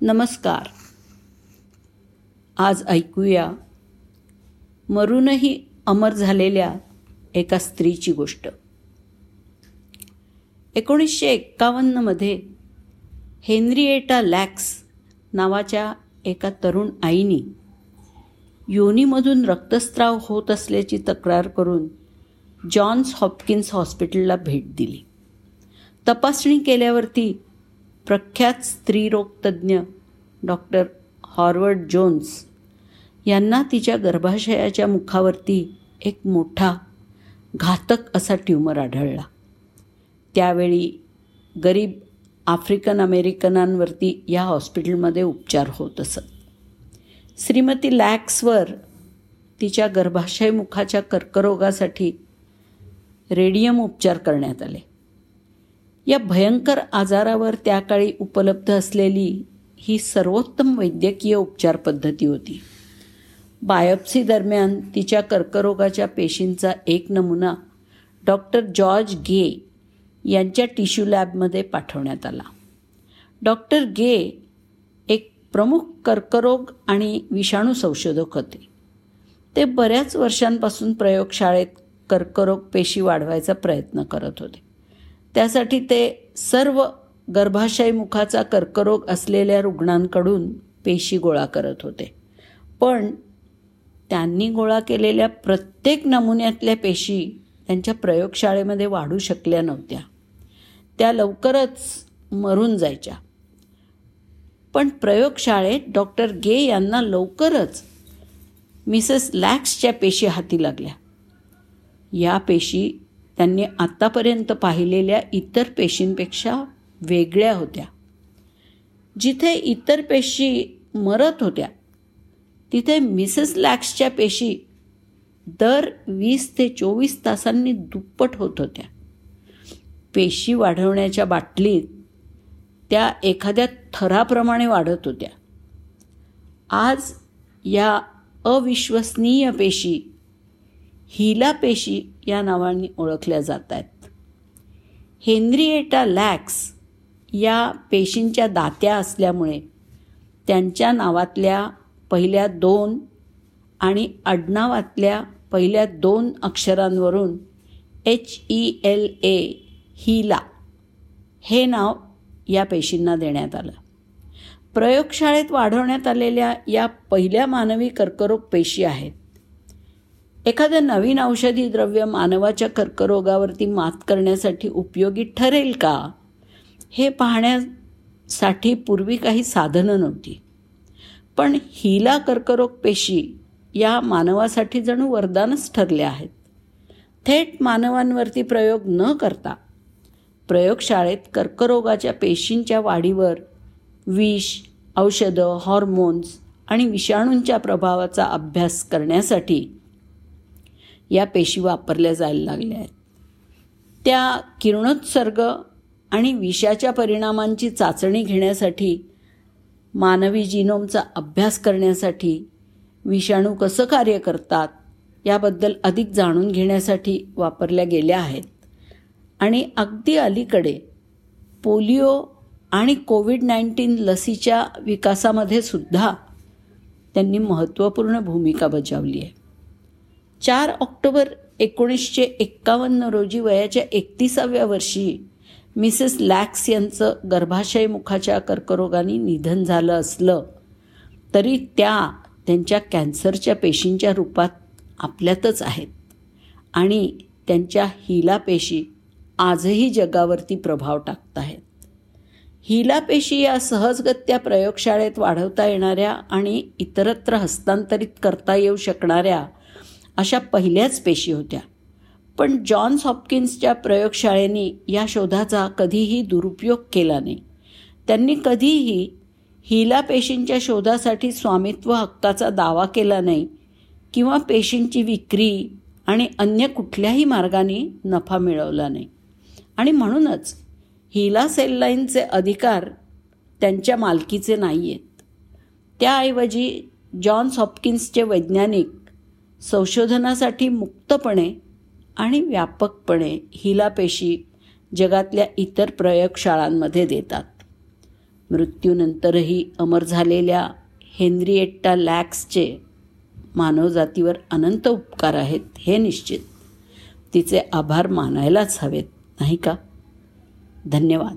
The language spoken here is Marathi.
नमस्कार. आज ऐकूया मरूनही अमर झालेल्या एका स्त्रीची गोष्ट. एकोणीसशे एक्कावन्नमध्ये हेनरिएटा लॅक्स नावाच्या एका तरुण आईनी योनीमधून रक्तस्राव होत असल्याची तक्रार करून जॉन्स हॉपकिन्स हॉस्पिटलला भेट दिली. तपासणी केल्यावरती प्रख्यात स्त्रीरोगतज्ञ डॉक्टर हॉर्वर्ड जोन्स यांना तिच्या गर्भाशयाच्या मुखावरती एक मोठा घातक असा ट्यूमर आढळला. त्यावेळी गरीब आफ्रिकन अमेरिकनांवरती या हॉस्पिटलमध्ये उपचार होत असत. श्रीमती लॅक्सवर तिच्या गर्भाशय मुखाच्या कर्करोगासाठी रेडियम उपचार करण्यात आले. या भयंकर आजारावर त्या काळी उपलब्ध असलेली ही सर्वोत्तम वैद्यकीय उपचार पद्धती होती. बायोप्सी दरम्यान तिच्या कर्करोगाच्या पेशींचा एक नमुना डॉक्टर जॉर्ज गे यांच्या टिश्यू लॅबमध्ये पाठवण्यात आला. डॉक्टर गे एक प्रमुख कर्करोग आणि विषाणू संशोधक होते. ते बऱ्याच वर्षांपासून प्रयोगशाळेत कर्करोग पेशी वाढवायचा प्रयत्न करत होते. त्यासाठी ते सर्व गर्भाशय मुखाचा कर्करोग असलेल्या रुग्णांकडून पेशी गोळा करत होते. पण त्यांनी गोळा केलेल्या प्रत्येक नमुन्यातल्या पेशी त्यांच्या प्रयोगशाळेमध्ये वाढू शकल्या नव्हत्या. त्या लवकरच मरून जायच्या. पण प्रयोगशाळेत डॉक्टर गे यांना लवकरच मिसेस लॅक्सच्या पेशी हाती लागल्या. या पेशी त्यांनी आत्तापर्यंत पाहिलेल्या इतर पेशींपेक्षा वेगळ्या होत्या. जिथे इतर पेशी मरत होत्या तिथे मिसेस लॅक्सच्या पेशी दर वीस ते चोवीस तासांनी दुप्पट होत होत्या. पेशी वाढवण्याच्या बाटलीत त्या एखाद्या थराप्रमाणे वाढत होत्या. आज या अविश्वसनीय पेशी हिला पेशी या नावाने ओळखल्या जात आहेत हेनरिएटा लॅक्स या पेशींच्या दात्या असल्यामुळे त्यांच्या नावातल्या पहिल्या दोन आणि आडनावातल्या पहिल्या दोन अक्षरांवरून एच ई एल ए हिला हे नाव या पेशींना देण्यात आलं. प्रयोगशाळेत वाढवण्यात आलेल्या या पहिल्या मानवी कर्करोग पेशी आहेत. एखादं नवीन औषधी द्रव्य मानवाच्या कर्करोगावरती मात करण्यासाठी उपयोगी ठरेल का? हे पाहण्यासाठी पूर्वी काही साधनं नव्हती. पण हिला कर्करोग पेशी या मानवासाठी जणू वरदानच ठरल्या आहेत. थेट मानवांवरती प्रयोग न करता प्रयोगशाळेत कर्करोगाच्या पेशींच्या वाढीवर विष औषधं हॉर्मोन्स आणि विषाणूंच्या प्रभावाचा अभ्यास करण्यासाठी या पेशी वापरल्या जायला लागल्या आहेत. त्या किरणोत्सर्ग आणि विषाच्या परिणामांची चाचणी घेण्यासाठी मानवी जिनोमचा अभ्यास करण्यासाठी विषाणू कसं कार्य करतात याबद्दल अधिक जाणून घेण्यासाठी वापरल्या गेल्या आहेत. आणि अगदी अलीकडे पोलिओ आणि कोविड नाईन्टीन लसीच्या विकासामध्ये सुद्धा त्यांनी महत्त्वपूर्ण भूमिका बजावली आहे. चार ऑक्टोबर एकोणीसशे एक्कावन्न रोजी वयाच्या एकतीसाव्या वर्षी मिसेस लॅक्स यांचं गर्भाशय मुखाच्या कर्करोगाने निधन झालं असलं तरी त्या त्यांच्या कॅन्सरच्या पेशींच्या रूपात आपल्यातच आहेत आणि त्यांच्या हिला पेशी आजही जगावरती प्रभाव टाकत आहेत. हिला पेशी या सहजगत्या प्रयोगशाळेत वाढवता येणाऱ्या आणि इतरत्र हस्तांतरित करता येऊ शकणाऱ्या अशा पहिल्याच पेशी होत्या. पण जॉन्स हॉपकिन्सच्या प्रयोगशाळेने या शोधाचा कधीही दुरुपयोग केला नाही. त्यांनी कधीही हिला पेशींच्या शोधासाठी स्वामित्व हक्काचा दावा केला नाही किंवा पेशींची विक्री आणि अन्य कुठल्याही मार्गाने नफा मिळवला नाही. आणि म्हणूनच हिला सेल लाईनचे अधिकार त्यांच्या मालकीचे नाही आहेत त्याऐवजी जॉन्स हॉपकिन्सचे वैज्ञानिक संशोधनासाठी मुक्तपणे आणि व्यापकपणे हिला पेशी जगातल्या इतर प्रयोगशाळांमध्ये देतात. मृत्यूनंतरही अमर झालेल्या हेनरिएट्टा लॅक्सचे मानवजातीवर अनंत उपकार आहेत हे निश्चित. तिचे आभार मानायलाच हवेत नाही का? धन्यवाद.